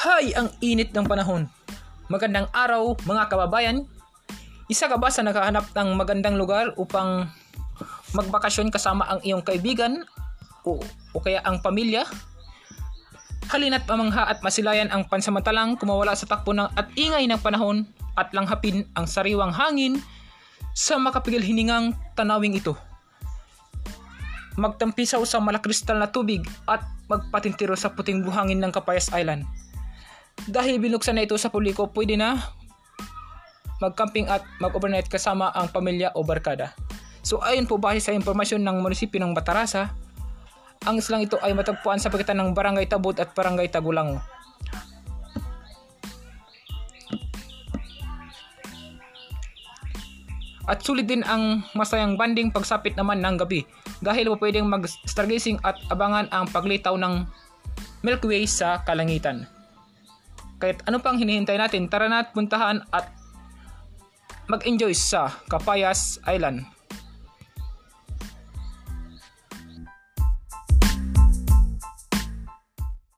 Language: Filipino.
Hay, ang init ng panahon. Magandang araw mga kababayan. Isa ka ba sa nakahanap ng magandang lugar upang magbakasyon kasama ang iyong kaibigan o, o kaya ang pamilya? Halina't pamangha at masilayan ang pansamantalang kumawala sa takbo ng at ingay ng panahon at langhapin ang sariwang hangin sa makapigil hiningang tanawing ito. Magtampisaw sa malakristal na tubig at magpatintiro sa puting buhangin ng Kapayas Island. Dahil binuksan na ito sa publiko, pwede na mag-camping at mag-overnight kasama ang pamilya o barkada. So ayon po base sa impormasyon ng munisipyo ng Batarasa, ang islang ito ay matagpuan sa pagitan ng Barangay Tabot at Barangay Tagulango. At sulit din ang masayang banding pagsapit naman ng gabi dahil po pwedeng mag-stargazing at abangan ang paglitaw ng Milky Way sa kalangitan. Kahit ano pang hinihintay natin, tara na at puntahan at mag-enjoy sa Kapayas Island.